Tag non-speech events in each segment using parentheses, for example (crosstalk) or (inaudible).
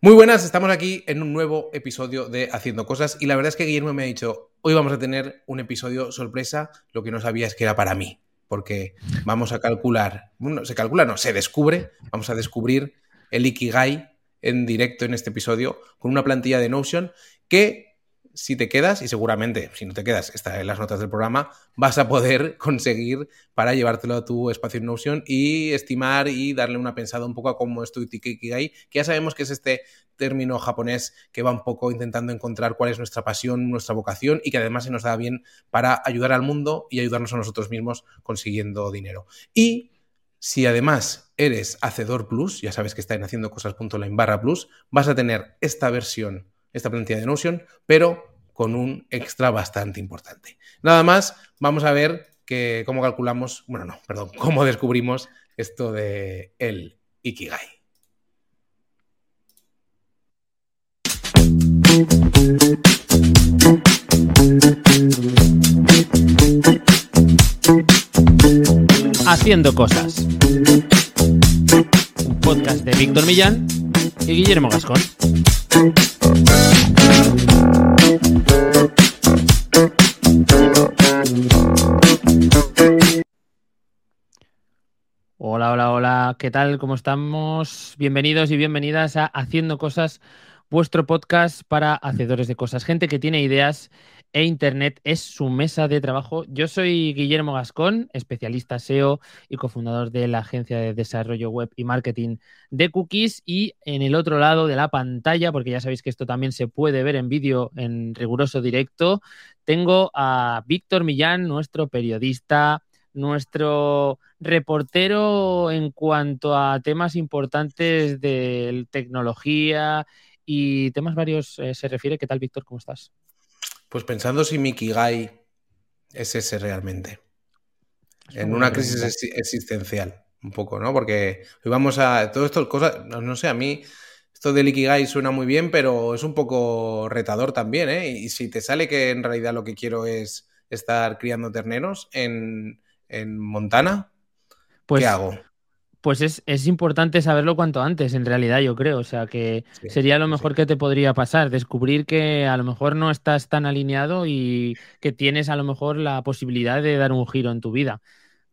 Muy buenas, estamos aquí en un nuevo episodio de Haciendo Cosas y la verdad es que Guillermo me ha dicho, hoy vamos a tener un episodio sorpresa, lo que no sabía es que era para mí, porque vamos a calcular, bueno, se calcula, no, se descubre, vamos a descubrir el Ikigai en directo en este episodio con una plantilla de Notion que si te quedas, y seguramente si no te quedas, está en las notas del programa, vas a poder (laughs) conseguir para llevártelo a tu espacio en Notion y estimar y darle una pensada un poco a cómo es tu Ikigai, que ya sabemos que es este término japonés que va un poco intentando encontrar cuál es nuestra pasión, nuestra vocación y que además se nos da bien para ayudar al mundo y ayudarnos a nosotros mismos consiguiendo dinero. Y si además eres Hacedor Plus, ya sabes que está en haciendocosas.line barra plus, vas a tener esta versión esta plantilla de Notion, pero con un extra bastante importante. Nada más, vamos a ver que, cómo calculamos, bueno, no, perdón, (laughs) cómo descubrimos esto de el Ikigai. Haciendo cosas. Podcast de Víctor Millán y Guillermo Gascón. Hola, hola, hola, ¿qué tal? ¿Cómo estamos? Bienvenidos y bienvenidas a Haciendo Cosas, vuestro podcast para hacedores de cosas, gente que tiene ideas e Internet es su mesa de trabajo. Yo soy Guillermo Gascón, especialista SEO y cofundador de la agencia de desarrollo web y marketing de Cookies. Y en el otro lado de la pantalla, porque ya sabéis que esto también se puede ver en vídeo en riguroso directo, tengo a Víctor Millán, nuestro periodista, nuestro reportero en cuanto a temas importantes de tecnología y temas varios eh, se refiere. ¿Qué tal, Víctor? ¿Cómo estás? Pues pensando si Mikigai es ese realmente. en una crisis existencial, un poco, ¿no? Porque hoy vamos a. Todo esto, cosas. No sé, a mí. Esto del Ikigai suena muy bien, pero es un poco retador también, ¿eh? Y si te sale que en realidad lo que quiero es estar criando terneros en, en Montana, pues, ¿qué hago? Pues es, importante saberlo cuanto antes, en realidad, yo creo. O sea, que sería lo mejor que te podría pasar, descubrir que a lo mejor no estás tan alineado y que tienes a lo mejor la posibilidad de dar un giro en tu vida.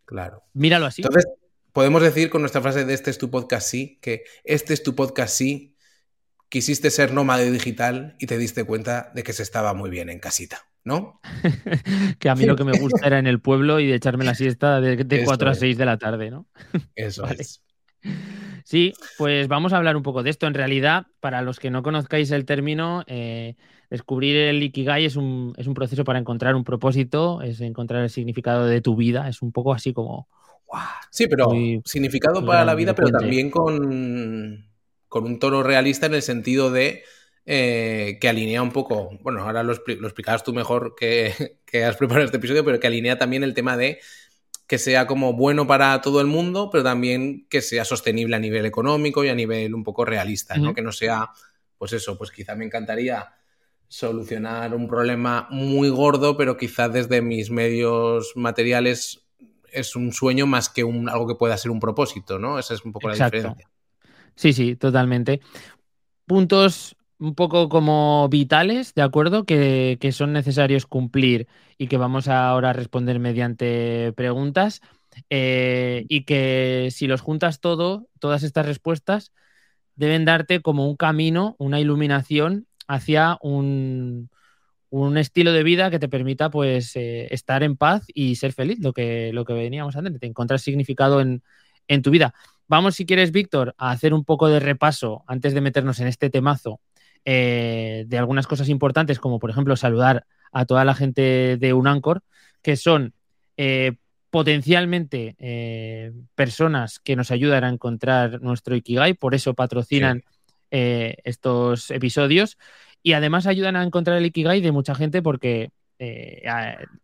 Claro. Míralo así. Entonces, podemos decir con nuestra frase de este es tu podcast sí, que este es tu podcast sí, quisiste ser nómade digital y te diste cuenta de que se estaba muy bien en casita. ¿No? (laughs) que a mí lo que me gusta era en el pueblo y de echarme la siesta de, 4 a 6 de la tarde, ¿no? Eso (laughs) es. Sí, pues vamos a hablar un poco de esto. En realidad, para los que no conozcáis el término, eh, descubrir el Ikigai es un, es un, proceso para encontrar un propósito, es encontrar el significado de tu vida. Es un poco así como. sí, pero significado para la vida, pero también con, con un toro realista en el sentido de eh, que alinea un poco, bueno, ahora lo, explicabas tú mejor (laughs) que, has preparado este episodio, pero que alinea también el tema de que sea como bueno para todo el mundo, pero también que sea sostenible a nivel económico y a nivel un poco realista, ¿no? Que no sea, pues eso, pues quizá me encantaría solucionar un problema muy gordo, pero quizá desde mis medios materiales es un sueño más que un, algo que pueda ser un propósito, ¿no? Esa es un poco la diferencia. Sí, sí, totalmente. Puntos un poco como vitales, ¿de acuerdo? Que, son necesarios cumplir y que vamos ahora a responder mediante preguntas. Eh, y que si los juntas todo, todas estas respuestas, deben darte como un camino, una iluminación hacia un, estilo de vida que te permita pues eh, estar en paz y ser feliz, lo que, lo que veníamos antes, te encontrar significado en, en tu vida. Vamos, si quieres, Víctor, a hacer un poco de repaso antes de meternos en este temazo eh, de algunas cosas importantes, como por ejemplo saludar a toda la gente de Unancor, que son eh, potencialmente eh, personas que nos ayudan a encontrar nuestro Ikigai, por eso patrocinan estos episodios y además ayudan a encontrar el Ikigai de mucha gente porque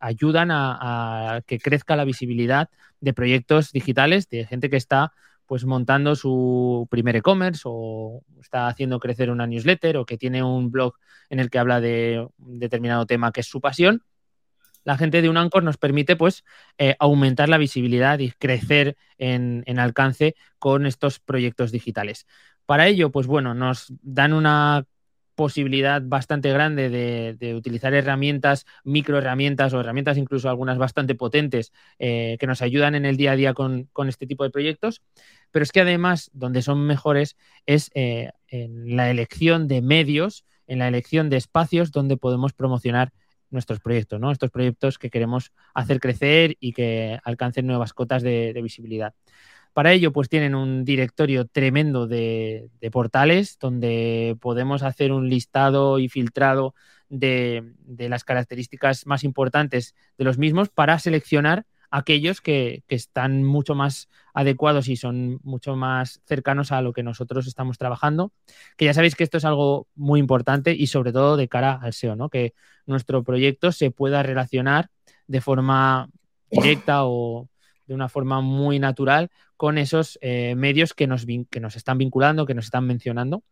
ayudan a, que crezca la visibilidad de proyectos digitales, de gente que está pues montando su primer e-commerce o está haciendo crecer una newsletter o que tiene un blog en el que habla de un determinado tema que es su pasión, la gente de un Anchor nos permite pues eh, aumentar la visibilidad y crecer en, alcance con estos proyectos digitales. Para ello, pues bueno, nos dan una posibilidad bastante grande de, utilizar herramientas, micro herramientas o herramientas incluso algunas bastante potentes eh, que nos ayudan en el día a día con, este tipo de proyectos. Pero es que además, donde son mejores es eh, en la elección de medios, en la elección de espacios donde podemos promocionar nuestros proyectos, ¿no? Estos proyectos que queremos hacer crecer y que alcancen nuevas cotas de visibilidad. Para ello, pues tienen un directorio tremendo de, portales donde podemos hacer un listado y filtrado de, las características más importantes de los mismos para seleccionar aquellos que, están mucho más adecuados y son mucho más cercanos a lo que nosotros estamos trabajando. Que ya sabéis que esto es algo muy importante y sobre todo de cara al SEO, ¿no? Que nuestro proyecto se pueda relacionar de forma directa o de una forma muy natural con esos eh, medios que nos, que nos están vinculando, que nos están mencionando.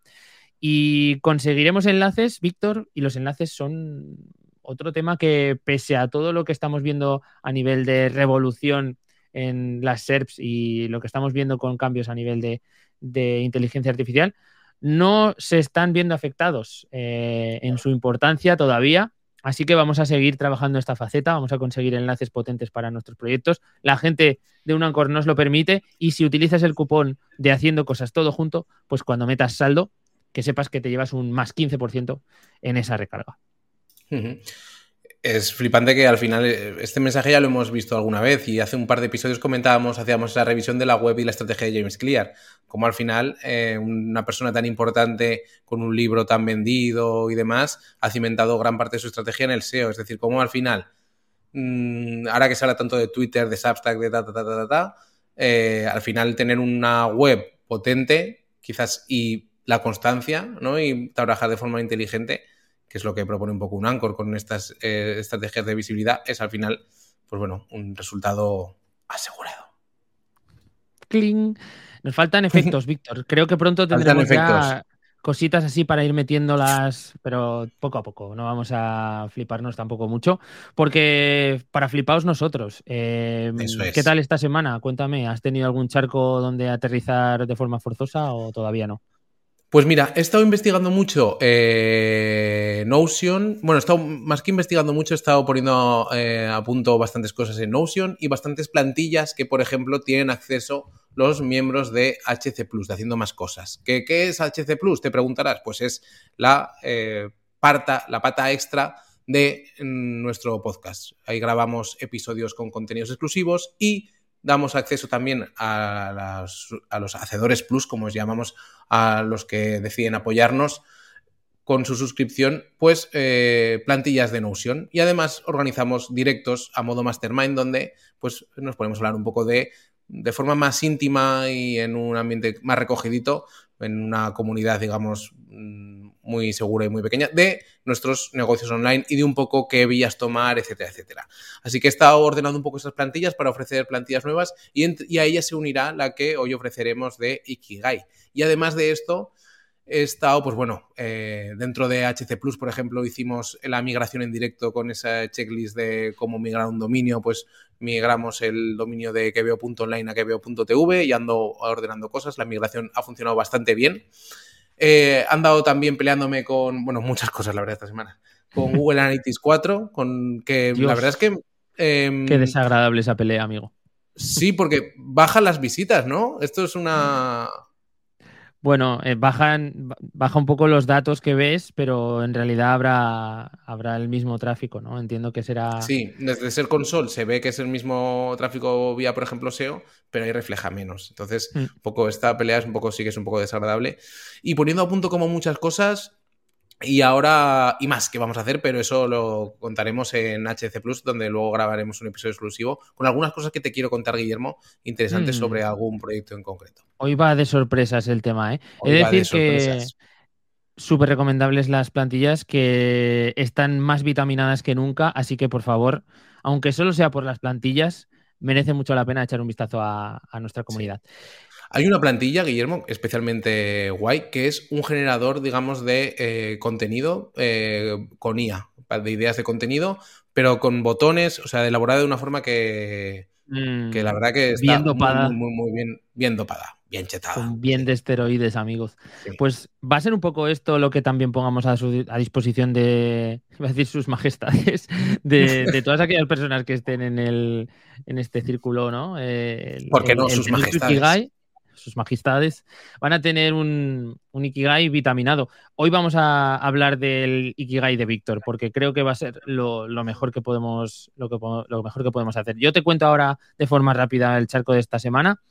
Y conseguiremos enlaces, Víctor, y los enlaces son otro tema que pese a todo lo que estamos viendo a nivel de revolución en las SERPs y lo que estamos viendo con cambios a nivel de, inteligencia artificial, no se están viendo afectados eh, en su importancia todavía Así que vamos a seguir trabajando esta faceta, vamos a conseguir enlaces potentes para nuestros proyectos. La gente de Unancor nos lo permite y si utilizas el cupón de haciendo cosas todo junto, pues cuando metas saldo, que sepas que te llevas un más 15% en esa recarga es flipante que al final eh, este mensaje ya lo hemos visto alguna vez y hace un par de episodios comentábamos, hacíamos esa revisión de la web y la estrategia de James Clear, como al final eh, una persona tan importante con un libro tan vendido y demás ha cimentado gran parte de su estrategia en el SEO, es decir, como al final, mm, ahora que se habla tanto de Twitter, de Substack, de ta, ta, ta, ta, ta, eh, al final tener una web potente, quizás y la constancia, ¿no? Y trabajar de forma inteligente que es lo que propone un poco un Anchor con estas eh, estrategias de visibilidad, es al final, pues bueno, un resultado asegurado. Cling. Nos faltan efectos, (laughs) Víctor. Creo que pronto tendremos ya cositas así para ir metiéndolas, pero poco a poco. No vamos a fliparnos tampoco mucho, porque para flipaos nosotros. Em, ¿Qué tal esta semana? Cuéntame, ¿has tenido algún charco donde aterrizar de forma forzosa o todavía no? Pues mira, he estado investigando mucho eh, Notion. Bueno, he estado más que investigando mucho, he estado poniendo eh, a punto bastantes cosas en Notion y bastantes plantillas que, por ejemplo, tienen acceso los miembros de HC Plus, de haciendo más cosas. ¿Qué, es HC Plus? Te preguntarás. Pues es la, eh, la pata extra de mm, nuestro podcast. Ahí grabamos episodios con contenidos exclusivos y damos acceso también a, los hacedores plus, como os llamamos a los que deciden apoyarnos con su suscripción, pues eh, plantillas de Notion. Y además organizamos directos a modo mastermind donde pues nos podemos hablar un poco de, de forma más íntima y en un ambiente más recogidito, en una comunidad, digamos, mm, muy segura y muy pequeña de nuestros negocios online y de un poco qué vías tomar, etcétera, etcétera. Así que he estado ordenando un poco esas plantillas para ofrecer plantillas nuevas y, a ella se unirá la que hoy ofreceremos de Ikigai. Y además de esto, he estado, pues bueno, eh, dentro de HC Plus, por ejemplo, hicimos la migración en directo con esa checklist de cómo migrar un dominio, pues migramos el dominio de queveo.online a queveo.tv y ando ordenando cosas. La migración ha funcionado bastante bien. Eh, han dado también peleándome con, bueno, muchas cosas, la verdad, esta semana. Con (laughs) Google Analytics 4, con que la verdad es que... Em, qué desagradable esa pelea, amigo. Sí, porque bajan las visitas, ¿no? Esto es una, bueno, eh, bajan, baja un poco los datos que ves, pero en realidad habrá, habrá el mismo tráfico, ¿no? Entiendo que será. Sí, desde ser console se ve que es el mismo tráfico vía, por ejemplo, SEO, pero ahí refleja menos. Entonces, mm. un poco esta pelea es un poco, sí que es un poco desagradable. Y poniendo a punto como muchas cosas, y ahora, y más que vamos a hacer, pero eso lo contaremos en HC Plus, donde luego grabaremos un episodio exclusivo con algunas cosas que te quiero contar, Guillermo, interesantes mm. sobre algún proyecto en concreto. Hoy va de sorpresas el tema, ¿eh? De decir que súper recomendables las plantillas que están más vitaminadas que nunca, así que por favor, aunque solo sea por las plantillas, merece mucho la pena echar un vistazo a, nuestra comunidad. Hay una plantilla, Guillermo, especialmente guay, que es un generador, digamos, de eh, contenido eh, con IA, de ideas de contenido, pero con botones, o sea, elaborada de una forma que, que la mm, verdad que está muy, muy, muy, bien, bien dopada bien chetada. bien de esteroides, amigos. Pues va a ser un poco esto lo que también pongamos a, a disposición de, (laughs) a decir sus majestades, de, (laughs) todas aquellas personas que estén en, el, en este círculo, ¿no? Eh, ¿Por qué no? sus majestades. Sus majestades van a tener un, un, Ikigai vitaminado. Hoy vamos a hablar del Ikigai de Víctor, porque creo que va a ser lo, mejor que podemos, lo, que, lo mejor que podemos hacer. Yo te cuento ahora de forma rápida el charco de esta semana.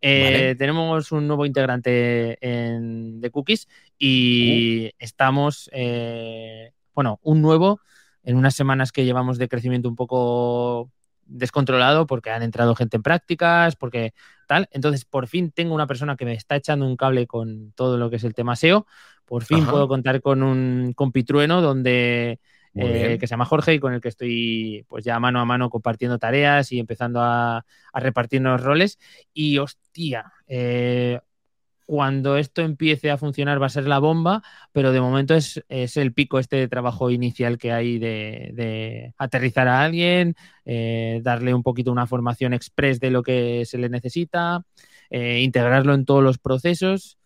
Eh, tenemos un nuevo integrante en, de Cookies y uh. estamos, eh, bueno, un nuevo en unas semanas que llevamos de crecimiento un poco descontrolado porque han entrado gente en prácticas, porque tal. Entonces, por fin tengo una persona que me está echando un cable con todo lo que es el tema SEO. Por fin puedo contar con un compitrueno donde eh, que se llama Jorge y con el que estoy pues ya mano a mano compartiendo tareas y empezando a, repartirnos roles. Y hostia, eh, cuando esto empiece a funcionar va a ser la bomba, pero de momento es, el pico este de trabajo inicial que hay de, aterrizar a alguien, eh, darle un poquito una formación express de lo que se le necesita, integrarlo en todos los procesos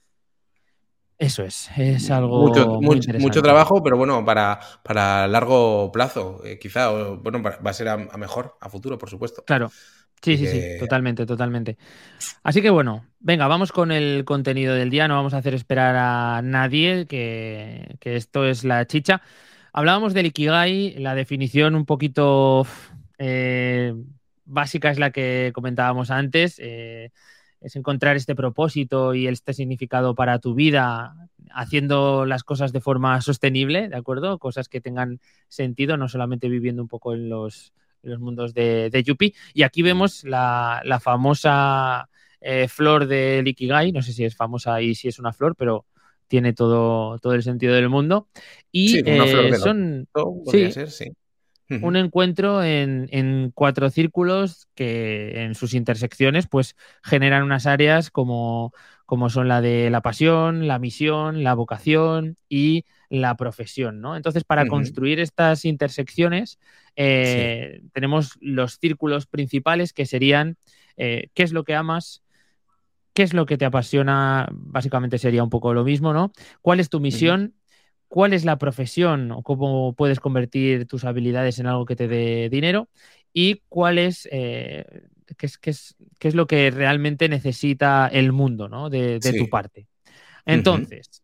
eso es, es algo. Mucho, mucho, trabajo, pero bueno, para, para largo plazo, eh, quizá, bueno, va a ser a, mejor, a futuro, por supuesto. Claro. Sí, sí, sí, totalmente, totalmente. Así que bueno, venga, vamos con el contenido del día, no vamos a hacer esperar a nadie, que, esto es la chicha. Hablábamos del Ikigai, la definición un poquito eh, básica es la que comentábamos antes. Eh, es encontrar este propósito y este significado para tu vida haciendo las cosas de forma sostenible, ¿de acuerdo? Cosas que tengan sentido, no solamente viviendo un poco en los, mundos de, de Yuppie. Y aquí vemos la, famosa eh, flor de Ikigai, no sé si es famosa y si es una flor, pero tiene todo, todo el sentido del mundo. Y eh, son... sí un encuentro en, cuatro círculos que en sus intersecciones pues generan unas áreas como, como son la de la pasión, la misión, la vocación y la profesión, ¿no? Entonces, para construir estas intersecciones, eh, tenemos los círculos principales que serían eh, qué es lo que amas, qué es lo que te apasiona, básicamente sería un poco lo mismo, ¿no? ¿Cuál es tu misión? cuál es la profesión o cómo puedes convertir tus habilidades en algo que te dé dinero y cuál es, eh, qué, es, qué, es, qué es, lo que realmente necesita el mundo ¿no? de, tu parte. Entonces,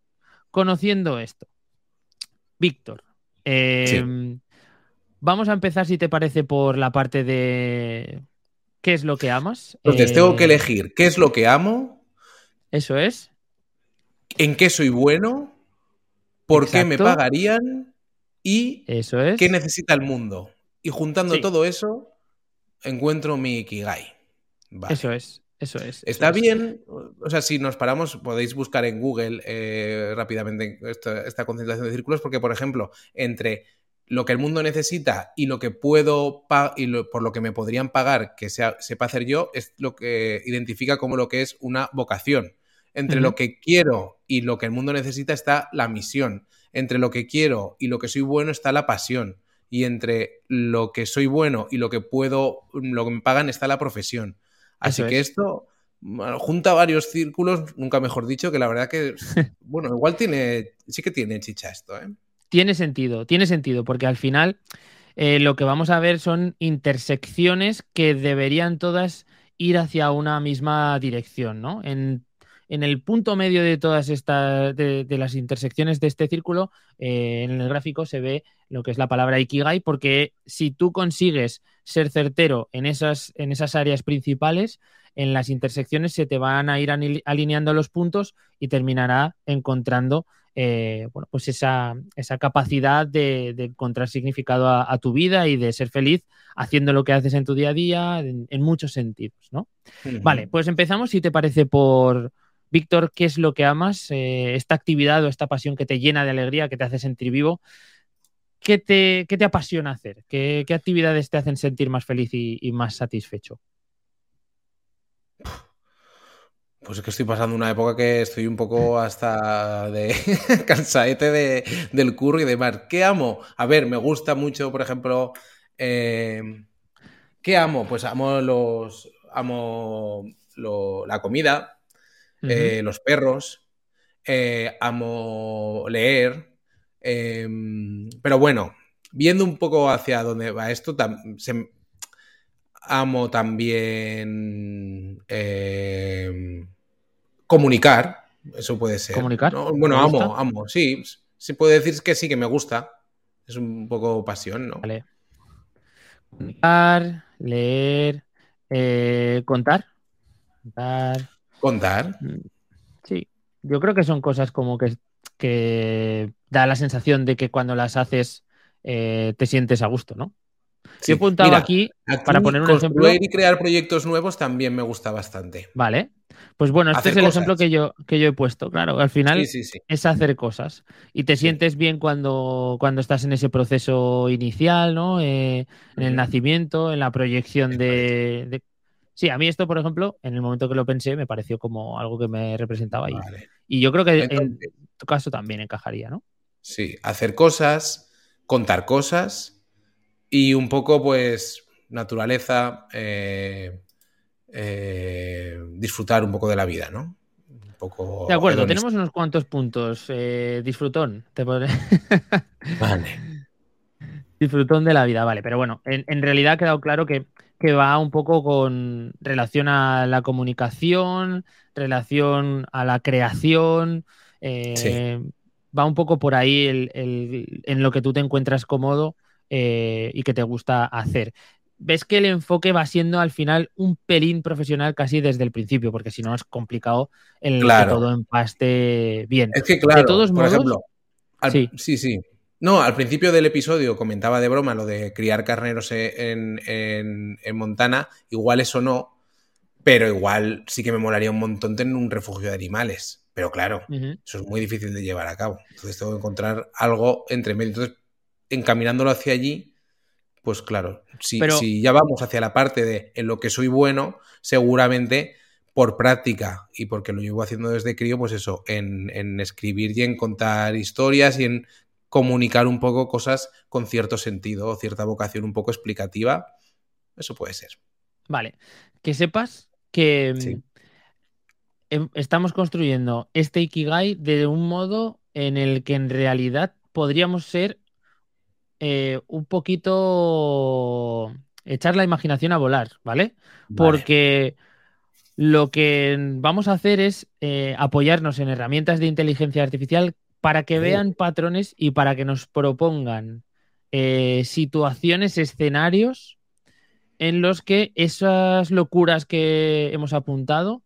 conociendo esto, Víctor, em, vamos a empezar, si te parece, por la parte de qué es lo que amas. Entonces, tengo que eh, elegir qué es lo que amo. Eso es. ¿En qué soy bueno? por qué me pagarían y eso es. qué necesita el mundo. Y juntando todo eso, encuentro mi Ikigai. Eso es. Eso es. Está bien, o sea, si nos paramos, podéis buscar en Google eh, rápidamente esta, concentración de círculos, porque, por ejemplo, entre lo que el mundo necesita y lo que puedo y por lo que me podrían pagar que sea, sepa hacer yo, es lo que identifica como lo que es una vocación. Entre lo que quiero y lo que el mundo necesita está la misión. Entre lo que quiero y lo que soy bueno está la pasión. Y entre lo que soy bueno y lo que puedo, lo que me pagan está la profesión. Así que esto junta varios círculos, nunca mejor dicho, que la verdad que, (laughs) bueno, igual tiene, sí que tiene chicha esto, ¿eh? Tiene sentido, tiene sentido, porque al final eh, lo que vamos a ver son intersecciones que deberían todas ir hacia una misma dirección, ¿no? En en el punto medio de todas estas, de, las intersecciones de este círculo, eh, en el gráfico se ve lo que es la palabra Ikigai, porque si tú consigues ser certero en esas, en esas áreas principales, en las intersecciones se te van a ir alineando los puntos y terminará encontrando eh, bueno, pues esa, esa capacidad de, encontrar significado a, tu vida y de ser feliz haciendo lo que haces en tu día a día en, muchos sentidos, ¿no? Vale, pues empezamos, si te parece, por, Víctor, ¿qué es lo que amas? Eh, esta actividad o esta pasión que te llena de alegría, que te hace sentir vivo. ¿Qué te, apasiona hacer? ¿Qué, actividades te hacen sentir más feliz y, más satisfecho? Pues es que estoy pasando una época que estoy un poco hasta de (laughs) cansaete de, del curro y demás. ¿Qué amo? A ver, me gusta mucho, por ejemplo, eh, ¿Qué amo? Pues amo los. Amo la comida, Eh, los perros, eh, amo leer. em, pero bueno, viendo un poco hacia dónde va esto, tam- se- amo también em, comunicar. Eso puede ser. ¿Comunicar? ¿no? Bueno, ¿Te amo, gusta? amo, sí. Se puede decir que sí, que me gusta. Es un poco pasión, ¿no? Vale. Comunicar, leer, eh, contar. Contar. Contar. Sí, yo creo que son cosas como que, que da la sensación de que cuando las haces eh, te sientes a gusto, ¿no? Sí. Yo he apuntado Mira, aquí, Aquí, para poner un ejemplo, y crear proyectos nuevos también me gusta bastante. vale. Pues bueno, este Hacer es el cosas. ejemplo que yo, que yo he puesto. Claro, al final Sí, sí, sí. es hacer cosas. Y te sientes bien cuando, cuando estás en ese proceso inicial, ¿no? Eh, en el nacimiento, en la proyección de- Sí, a mí esto, por ejemplo, en el momento que lo pensé, me pareció como algo que me representaba. Y, Vale. y yo creo que en tu caso también encajaría, ¿no? sí, hacer cosas, contar cosas y un poco, pues, naturaleza, eh, eh, disfrutar un poco de la vida, ¿no? Un poco. De acuerdo, hedonista. tenemos unos cuantos puntos. Eh, disfrutón, te podré- Vale. (laughs) disfrutón de la vida, vale. Pero bueno, en, en realidad ha quedado claro que, que va un poco con relación a la comunicación, relación a la creación. eh, Va un poco por ahí el- el- en lo que tú te encuentras cómodo eh, y que te gusta hacer. Ves que el enfoque va siendo al final un pelín profesional casi desde el principio, porque si no es complicado el Claro. que todo empaste bien. Es que, claro, todos por modos- ejemplo, al- Sí. sí. sí, No, al principio del episodio comentaba de broma lo de criar carneros en, en- en Montana. Igual eso no, pero igual sí que me molaría un montón tener un refugio de animales. Pero claro, eso es muy difícil de llevar a cabo. Entonces tengo que encontrar algo entre medio. Entonces, encaminándolo hacia allí, pues claro, si, Pero- si ya vamos hacia la parte de en lo que soy bueno, seguramente por práctica y porque lo llevo haciendo desde crío, pues eso, en, en escribir y en contar historias y en comunicar un poco cosas con cierto sentido o cierta vocación un poco explicativa, eso puede ser. Vale, que sepas que mm, Sí. em- estamos construyendo este Ikigai de un modo en el que en realidad podríamos ser eh, un poquito echar la imaginación a volar, ¿vale? Porque lo que vamos a hacer es eh, apoyarnos en herramientas de inteligencia artificial para que vean patrones y para que nos propongan eh, situaciones, escenarios en los que esas locuras que hemos apuntado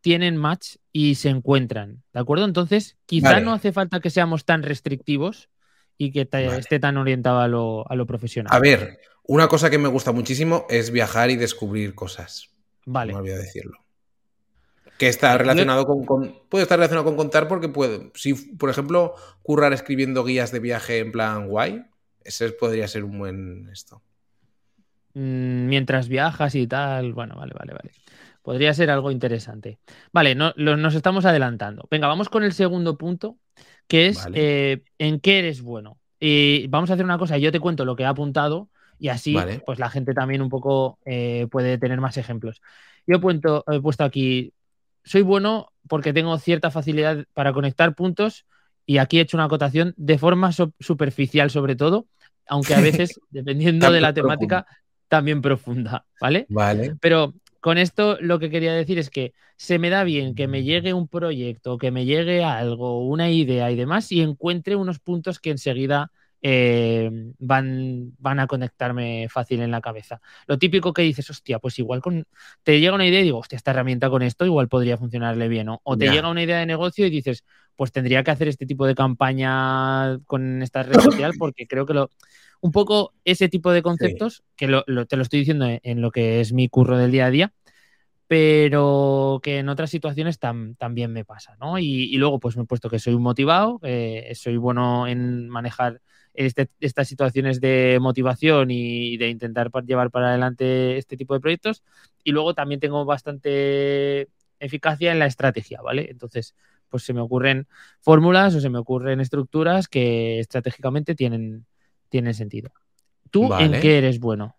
tienen match y se encuentran, ¿de acuerdo? Entonces, quizá Vale. no hace falta que seamos tan restrictivos y que Vale. esté tan orientado a lo, a lo profesional. A ver, una cosa que me gusta muchísimo es viajar y descubrir cosas. Vale. No me olvidé decirlo. Que está relacionado con, con- Puede estar relacionado con contar porque puede. Si, por ejemplo, currar escribiendo guías de viaje en plan guay, ese podría ser un buen esto. Mm, mientras viajas y tal. Bueno, vale, vale, vale. Podría ser algo interesante. Vale, no, lo- nos estamos adelantando. Venga, vamos con el segundo punto, que es Vale. eh, en qué eres bueno. Y vamos a hacer una cosa, yo te cuento lo que he apuntado y así Vale. pues la gente también un poco eh, puede tener más ejemplos. Yo he he puesto aquí, soy bueno porque tengo cierta facilidad para conectar puntos y aquí he hecho una acotación de forma so- superficial sobre todo, aunque a veces, (laughs) dependiendo de la temática, también profunda, ¿vale? Vale. Pero con esto lo que quería decir es que se me da bien que me llegue un proyecto, que me llegue algo, una idea y demás, y encuentre unos puntos que enseguida eh, van, van a conectarme fácil en la cabeza. Lo típico que dices, hostia, pues igual con... te llega una idea y digo, hostia, esta herramienta con esto igual podría funcionarle bien. ¿no? O te Ya. llega una idea de negocio y dices, pues tendría que hacer este tipo de campaña con esta red social (coughs) porque creo que lo... Un poco ese tipo de conceptos, que lo- lo- te lo estoy diciendo en, en lo que es mi curro del día a día, pero que en otras situaciones tam- también me pasa, ¿no? Y, y luego pues me he puesto que soy un motivado, eh, soy bueno en manejar este- estas situaciones de motivación y de intentar llevar para adelante este tipo de proyectos. Y luego también tengo bastante eficacia en la estrategia, ¿vale? Entonces, pues se me ocurren fórmulas o se me ocurren estructuras que estratégicamente tienen, tienen sentido. ¿Tú en qué eres bueno?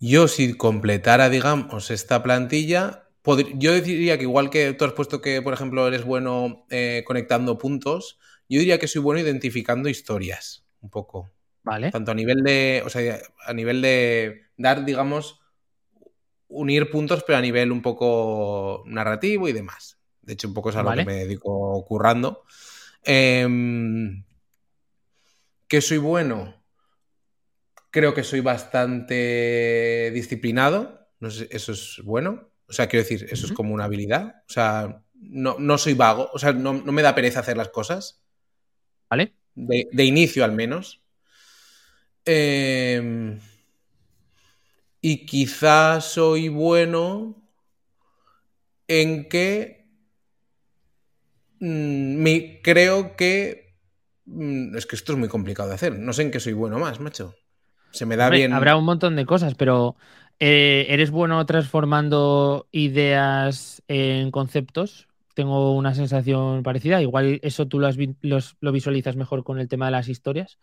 Yo si completara, digamos, esta plantilla, yo diría que igual que tú has puesto que, por ejemplo, eres bueno eh, conectando puntos, yo diría que soy bueno identificando historias, un poco. Vale. Tanto a nivel de, o sea, a nivel de dar, digamos, unir puntos, pero a nivel un poco narrativo y demás. De hecho, un poco es a lo que me dedico currando. Em, ¿Que soy bueno? Creo que soy bastante disciplinado. No sé, eso es bueno. O sea, quiero decir, eso es como una habilidad. O sea, no, soy vago. O sea, no, me da pereza hacer las cosas. ¿Vale? De, inicio al menos. Em, y quizás soy bueno en que Mm, creo que. Mm, es que esto es muy complicado de hacer. No sé en qué soy bueno más, macho. Se me da bien. Habrá un montón de cosas, pero eh, ¿eres bueno transformando ideas en conceptos? Tengo una sensación parecida. Igual eso tú lo, lo visualizas mejor con el tema de las historias.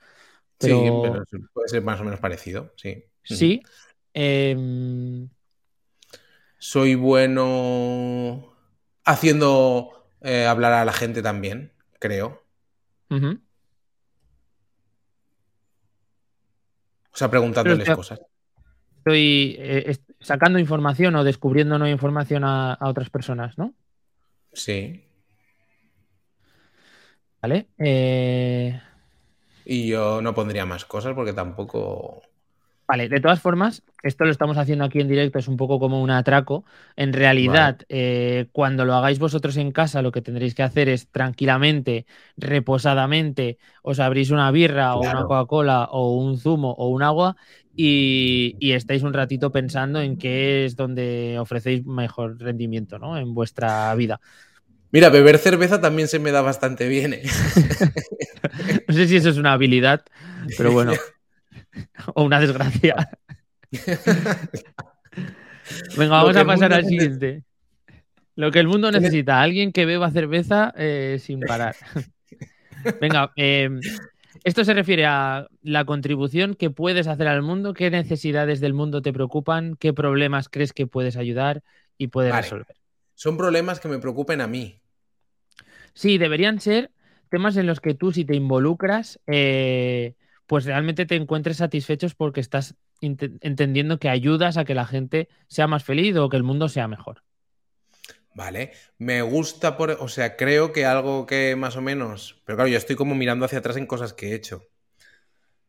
Sí, pero puede ser más o menos parecido, sí. Sí. Em, soy bueno haciendo eh, hablar a la gente también, creo. O sea, preguntándoles cosas. Estoy eh, sacando información o descubriendo nueva información a, otras personas, ¿no? Sí. Vale. Eh, y yo no pondría más cosas porque tampoco. Vale, de todas formas, esto lo estamos haciendo aquí en directo, es un poco como un atraco. En realidad, eh, cuando lo hagáis vosotros en casa, lo que tendréis que hacer es tranquilamente, reposadamente, os abrís una birra o una Coca-Cola o un zumo o un agua y, estáis un ratito pensando en qué es donde ofrecéis mejor rendimiento ¿no? en vuestra vida. Mira, beber cerveza también se me da bastante bien. ¿eh? (laughs) no sé si eso es una habilidad, pero bueno. (laughs) o una desgracia. (laughs) Venga, vamos a pasar al siguiente. Lo que el mundo necesita, alguien que beba cerveza eh, sin parar. Venga, em, esto se refiere a la contribución que puedes hacer al mundo, qué necesidades del mundo te preocupan, qué problemas crees que puedes ayudar y puedes resolver. Son problemas que me preocupen a mí. Sí, deberían ser temas en los que tú, si te involucras, eh, pues realmente te encuentres satisfechos porque estás entendiendo que ayudas a que la gente sea más feliz o que el mundo sea mejor. Vale, me gusta por, o sea, creo que algo que más o menos, pero claro, yo estoy como mirando hacia atrás en cosas que he hecho.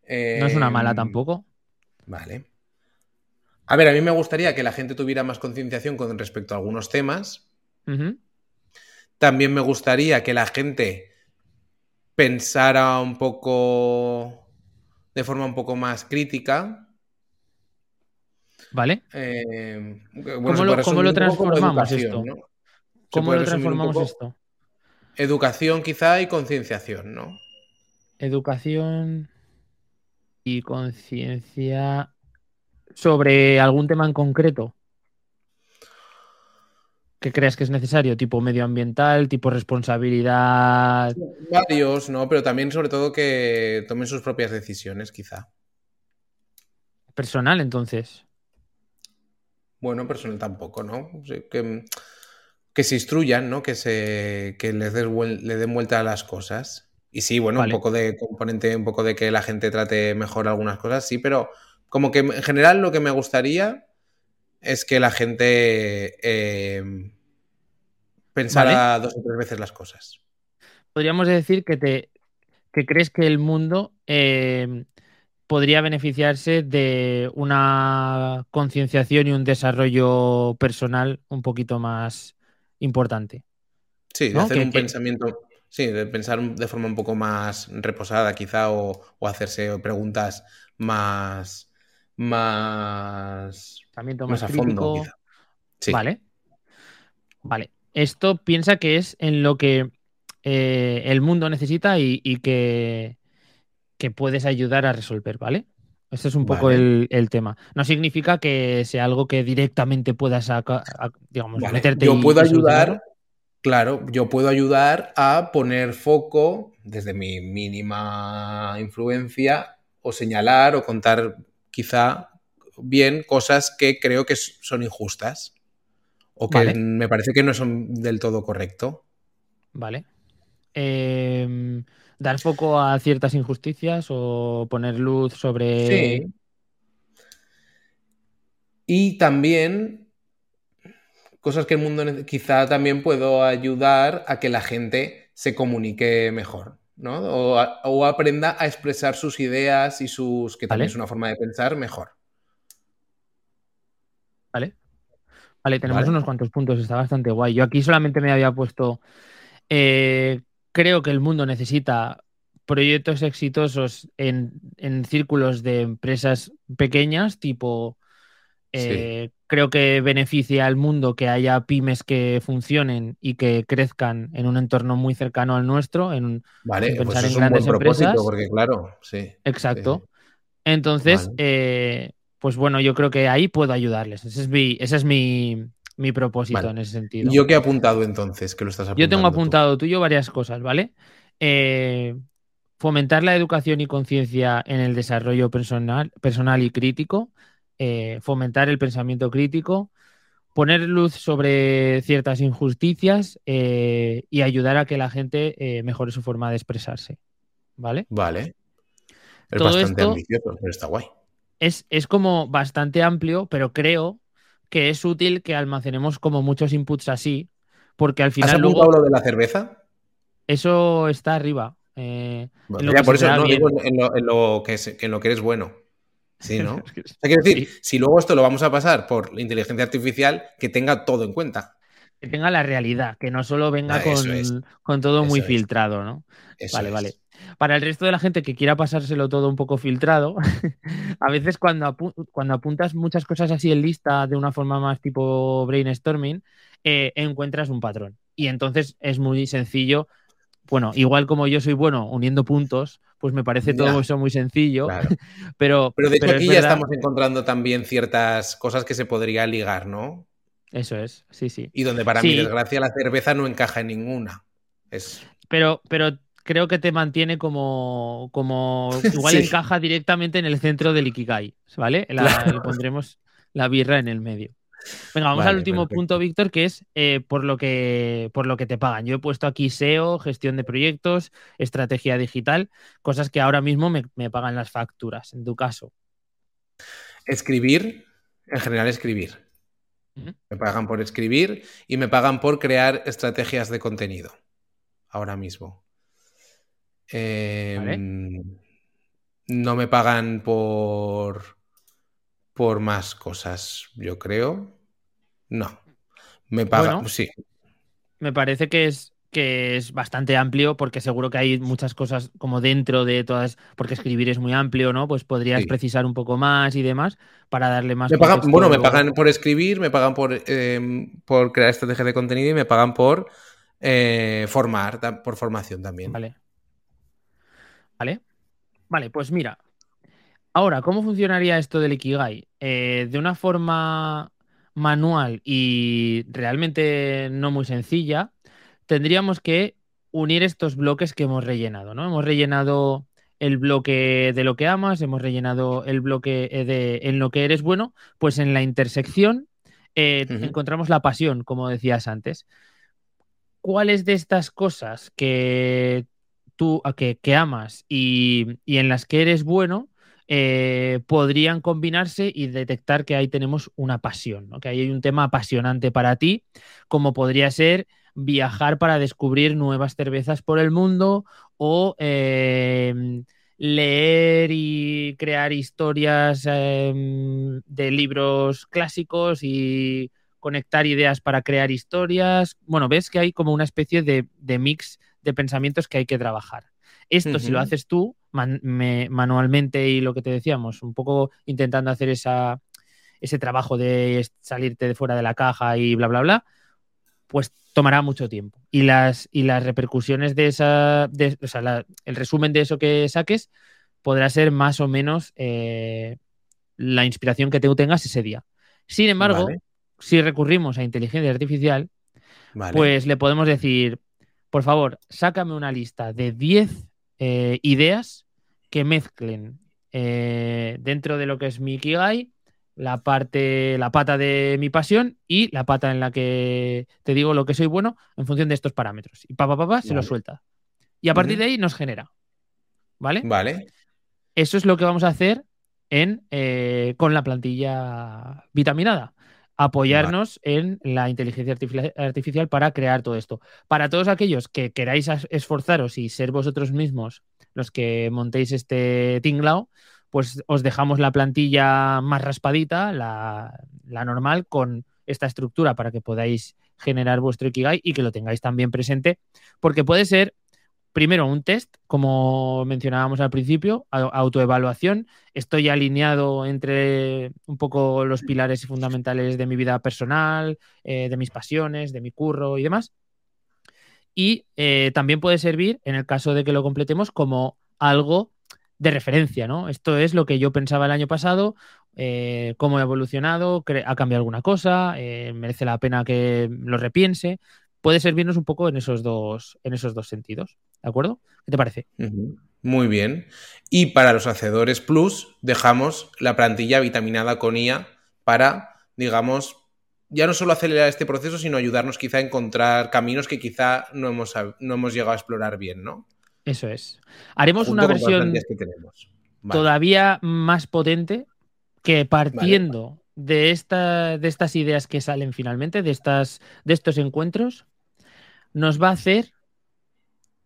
no es una mala em, tampoco. Vale. A ver, a mí me gustaría que la gente tuviera más concienciación con respecto a algunos temas. También me gustaría que la gente pensara un poco de forma un poco más crítica. ¿Vale? Eh, ¿Cómo, lo, transformamos esto? ¿Cómo lo transformamos esto? Educación quizá y concienciación, ¿no? Educación y conciencia sobre algún tema en concreto que creas que es necesario, tipo medioambiental, tipo responsabilidad. Varios, ¿no? Pero también, sobre todo, que tomen sus propias decisiones, quizá. Personal, entonces. Bueno, personal tampoco, ¿no? que, que, se instruyan, ¿no? Que se que les le den vuelta a las cosas. Y sí, bueno, un poco de componente, un poco de que la gente trate mejor algunas cosas, sí, pero como que en general lo que me gustaría es que la gente eh, pensara dos o tres veces las cosas. Podríamos decir que te que crees que el mundo eh, podría beneficiarse de una concienciación y un desarrollo personal un poquito más importante. Sí, de hacer un pensamiento, sí, de pensar de forma un poco más reposada quizá o, o hacerse preguntas más más, más, a fondo. Vale. Vale. Esto piensa que es en lo que eh, el mundo necesita y, que, que, puedes ayudar a resolver, ¿vale? Este es un poco el, tema. No significa que sea algo que directamente puedas, digamos, meterte. Yo puedo ayudar, claro, yo puedo ayudar a poner foco desde mi mínima influencia o señalar o contar quizá bien cosas que creo que son injustas o que me parece que no son del todo correcto. Vale. Em, dar foco a ciertas injusticias o poner luz sobre. Sí. Y también cosas que el mundo quizá también puedo ayudar a que la gente se comunique mejor, ¿no? O, aprenda a expresar sus ideas y sus, que también es una forma de pensar, mejor. Vale. Vale, tenemos unos cuantos puntos, está bastante guay. Yo aquí solamente me había puesto, eh, creo que el mundo necesita proyectos exitosos en, en círculos de empresas pequeñas, tipo eh, creo que beneficia al mundo que haya pymes que funcionen y que crezcan en un entorno muy cercano al nuestro, en, vale, pues pensar en grandes empresas. Porque claro, sí. Exacto. Entonces, eh, pues bueno, yo creo que ahí puedo ayudarles. Ese es mi, ese es mi, propósito en ese sentido. ¿Yo qué he apuntado entonces? Que lo estás Yo tengo apuntado tuyo varias cosas, ¿vale? Eh, fomentar la educación y conciencia en el desarrollo personal, personal y crítico, eh, fomentar el pensamiento crítico, poner luz sobre ciertas injusticias eh, y ayudar a que la gente mejore su forma de expresarse. ¿Vale? Vale. Es bastante ambicioso, pero está guay. Es, es, como bastante amplio, pero creo que es útil que almacenemos como muchos inputs así, porque al final. ¿Has luego... lo de la cerveza? Eso está arriba. por eso no digo en lo, que en lo que eres bueno. Sí, ¿no? (laughs) decir, si luego esto lo vamos a pasar por la inteligencia artificial, que tenga todo en cuenta. Que tenga la realidad, que no solo venga ah, con, todo muy filtrado, ¿no? vale, vale. Para el resto de la gente que quiera pasárselo todo un poco filtrado, (laughs) a veces cuando, cuando apuntas muchas cosas así en lista de una forma más tipo brainstorming, eh, encuentras un patrón. Y entonces es muy sencillo bueno, igual como yo soy bueno uniendo puntos, pues me parece todo eso muy sencillo. (laughs) pero, pero de hecho aquí ya estamos encontrando también ciertas cosas que se podría ligar, ¿no? Eso es, sí, sí. Y donde para mi desgracia la cerveza no encaja en ninguna. Es... Pero, pero creo que te mantiene como, como (laughs) igual encaja directamente en el centro del Ikigai, ¿vale? Le pondremos la birra en el medio. Venga, vamos al último punto, Víctor, que es eh, por, lo que, por lo que te pagan. Yo he puesto aquí SEO, gestión de proyectos, estrategia digital, cosas que ahora mismo me, pagan las facturas, en tu caso. Escribir, en general escribir. Me pagan por escribir y me pagan por crear estrategias de contenido. Ahora mismo. Em, no me pagan por por más cosas, yo creo. No. Me paga, sí. Me parece que es que es bastante amplio porque seguro que hay muchas cosas como dentro de todas, porque escribir es muy amplio, ¿no? Pues podrías precisar un poco más y demás para darle más. Me bueno, me pagan por escribir, me pagan por, em, por crear estrategias de contenido y me pagan por eh, formar, por formación también. Vale. Vale. Vale, pues mira, Ahora, ¿cómo funcionaría esto del Ikigai? Eh, de una forma manual y realmente no muy sencilla, tendríamos que unir estos bloques que hemos rellenado, ¿no? Hemos rellenado el bloque de lo que amas, hemos rellenado el bloque eh, de en lo que eres bueno, pues en la intersección eh, encontramos la pasión, como decías antes. ¿Cuáles de estas cosas que tú que, que amas y, y en las que eres bueno eh, podrían combinarse y detectar que ahí tenemos una pasión, que ahí hay un tema apasionante para ti, como podría ser viajar para descubrir nuevas cervezas por el mundo o em, leer y crear historias em, de libros clásicos y conectar ideas para crear historias. Bueno, ves que hay como una especie de mix de pensamientos que hay que trabajar. Esto, si lo haces tú manualmente y lo que te decíamos, un poco intentando hacer esa, ese trabajo de salirte de fuera de la caja y bla, bla, bla, pues tomará mucho tiempo. Y las, y las repercusiones de esa, o sea, el resumen de eso que saques podrá ser más o menos eh, la inspiración que tú tengas ese día. Sin embargo, si recurrimos a inteligencia artificial, pues le podemos decir, por favor, sácame una lista de 10 eh, ideas que mezclen eh, dentro de lo que es mi Ikigai la parte, la pata de mi pasión y la pata en la que te digo lo que soy bueno en función de estos parámetros. Y papá, papá, se lo suelta. Y a partir de ahí nos genera. ¿Vale? Vale. Eso es lo que vamos a hacer en, eh, con la plantilla vitaminada. Apoyarnos en la inteligencia artifici- artificial para crear todo esto. Para todos aquellos que queráis esforzaros y ser vosotros mismos los que montéis este tinglao, pues os dejamos la plantilla más raspadita, la, la normal, con esta estructura para que podáis generar vuestro Ikigai y que lo tengáis también presente, porque puede ser primero un test, como mencionábamos al principio, autoevaluación. Estoy alineado entre un poco los pilares fundamentales de mi vida personal, eh, de mis pasiones, de mi curro y demás. Y eh, también puede servir, en el caso de que lo completemos, como algo de referencia, ¿no? Esto es lo que yo pensaba el año pasado, eh, cómo he evolucionado, ha cambiado alguna cosa, merece la pena que lo repiense. Puede servirnos un poco en esos dos, en esos dos sentidos. ¿De acuerdo? ¿Qué te parece? Muy bien. Y para los hacedores plus, dejamos la plantilla vitaminada con IA para, digamos, ya no solo acelerar este proceso, sino ayudarnos quizá a encontrar caminos que quizá no hemos, no hemos llegado a explorar bien, ¿no? Eso es. Haremos Junto una versión que tenemos. Vale. todavía más potente que partiendo de, esta, de estas ideas que salen finalmente, de, estas, de estos encuentros, nos va a hacer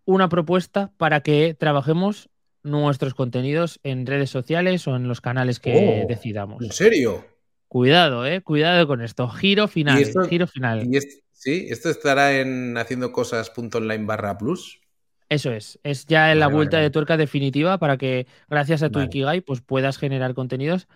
una propuesta para que trabajemos nuestros contenidos en redes sociales o en los canales que Oh, decidamos. ¿En serio? Cuidado, eh, cuidado con esto. Giro final, ¿Y esto- giro final. ¿Y sí? ¿Esto estará en haciendo cosas.online barra plus? Eso es, es ya la Vale, vuelta vale, de tuerca definitiva para que gracias a tu Vale. Ikigai pues puedas generar contenidos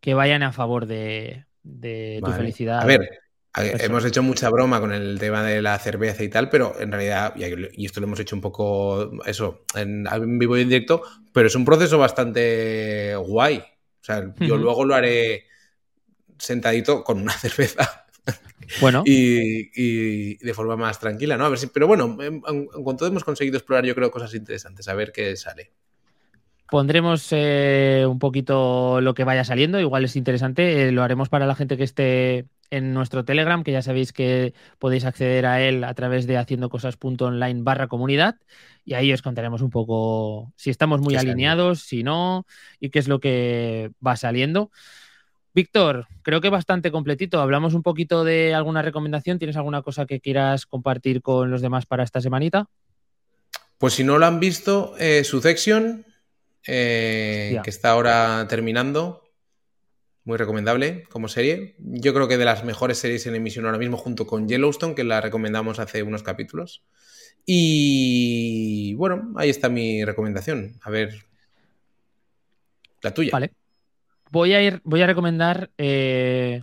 que vayan a favor de, de tu felicidad. A ver. Hemos hecho mucha broma con el tema de la cerveza y tal, pero en realidad, y esto lo hemos hecho un poco, eso, en, en vivo y en directo, pero es un proceso bastante guay. O sea, yo luego lo haré sentadito con una (laughs) cerveza Bueno, y, y de forma más tranquila, ¿no? A ver si, pero bueno, en, en- en cuanto hemos conseguido explorar, yo creo cosas interesantes, a ver qué sale. pondremos eh, un poquito lo que vaya saliendo, igual es interesante, eh, lo haremos para la gente que esté en nuestro Telegram, que ya sabéis que podéis acceder a él a través de haciendocosas.online barra comunidad y ahí os contaremos un poco si estamos muy alineados, si no, y qué es lo que va saliendo. Víctor, creo que bastante completito. Hablamos un poquito de alguna recomendación. ¿Tienes alguna cosa que quieras compartir con los demás para esta semanita? Pues si no lo han visto, eh, Succession, eh, Hostia. que está ahora terminando, muy recomendable como serie. Yo creo que de las mejores series en emisión ahora mismo, junto con Yellowstone, que la recomendamos hace unos capítulos. Y bueno, ahí está mi recomendación. A ver, la tuya. Vale. Voy a ir, voy a recomendar. eh,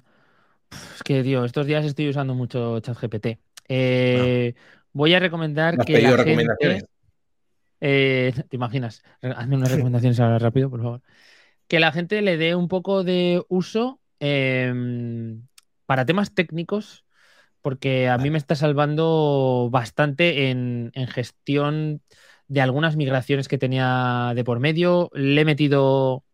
Es que, tío, estos días estoy usando mucho ChatGPT. Eh, Voy a recomendar Ah. ¿Me has que pedido la gente. recomendaciones? Eh, (laughs) ¿Te imaginas? Hazme unas recomendaciones ahora rápido, por favor. Que la gente le dé un poco de uso eh, para temas técnicos, porque a mí me está salvando bastante en, en gestión de algunas migraciones que tenía de por medio. Le he metido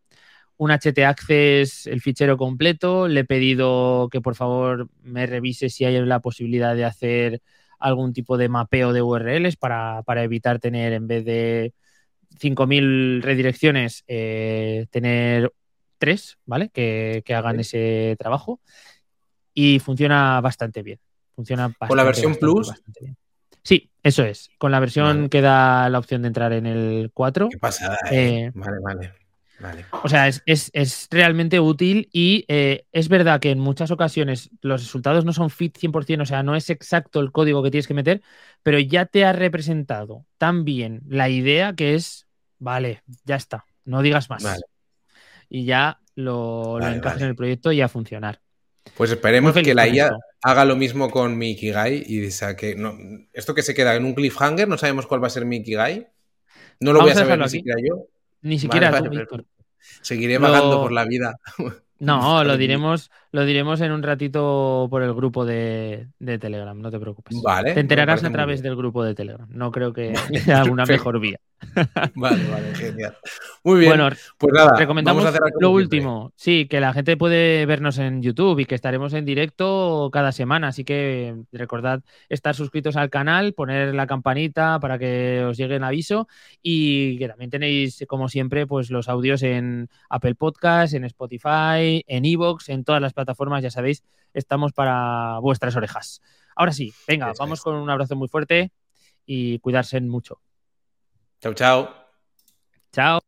un HT Access, el fichero completo. Le he pedido que por favor me revise si hay la posibilidad de hacer algún tipo de mapeo de URLs para, para evitar tener, en vez de 5.000 redirecciones, eh, tener tres, ¿vale? Que, que hagan Sí. ese trabajo. Y funciona bastante bien. Funciona bastante, ¿Con la versión bastante, Plus? bastante bien. Sí, eso es. Con la versión Vale. que da la opción de entrar en el 4. Qué pasada, ¿eh? Eh, Vale, vale. Vale. O sea, es, es- es realmente útil y eh, es verdad que en muchas ocasiones los resultados no son fit 100%, o sea, no es exacto el código que tienes que meter, pero ya te ha representado tan bien la idea que es, vale, ya está, no digas más. Vale. Y ya lo, lo Vale, encajas vale. en el proyecto y a funcionar. Pues esperemos que la IA esto. haga lo mismo con mi Ikigai y saque. No, esto que se queda en un cliffhanger, no sabemos cuál va a ser mi Ikigai. No lo Vamos voy a a saber ni aquí. siquiera yo. Ni siquiera Vale, tú, vale, Víctor. Seguiré Lo- vagando por la vida. (laughs) No, lo diremos, lo diremos en un ratito por el grupo de, de Telegram, no te preocupes. Vale, Te enterarás a través del grupo de Telegram. No creo que haya alguna Perfecto. mejor vía. Vale, vale, genial. Muy bien. Bueno, pues nada, recomendamos vamos a hacer lo último. Sí, que la gente puede vernos en YouTube y que estaremos en directo cada semana. Así que recordad estar suscritos al canal, poner la campanita para que os llegue el aviso y que también tenéis, como siempre, pues los audios en Apple Podcast, en Spotify, en Evox, en todas las plataformas. Ya sabéis, estamos para vuestras orejas. Ahora sí, venga, Eso vamos es. con un abrazo muy fuerte y cuidarse mucho. Chao, chao. Chao.